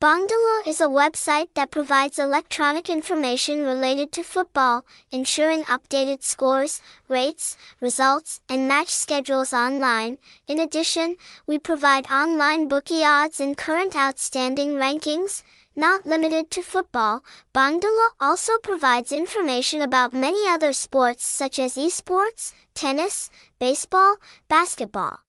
Bongdalu is a website that provides electronic information related to football, ensuring updated scores, rates, results, and match schedules online. In addition, we provide online bookie odds and current outstanding rankings. Not limited to football, Bongdalu also provides information about many other sports such as esports, tennis, baseball, basketball.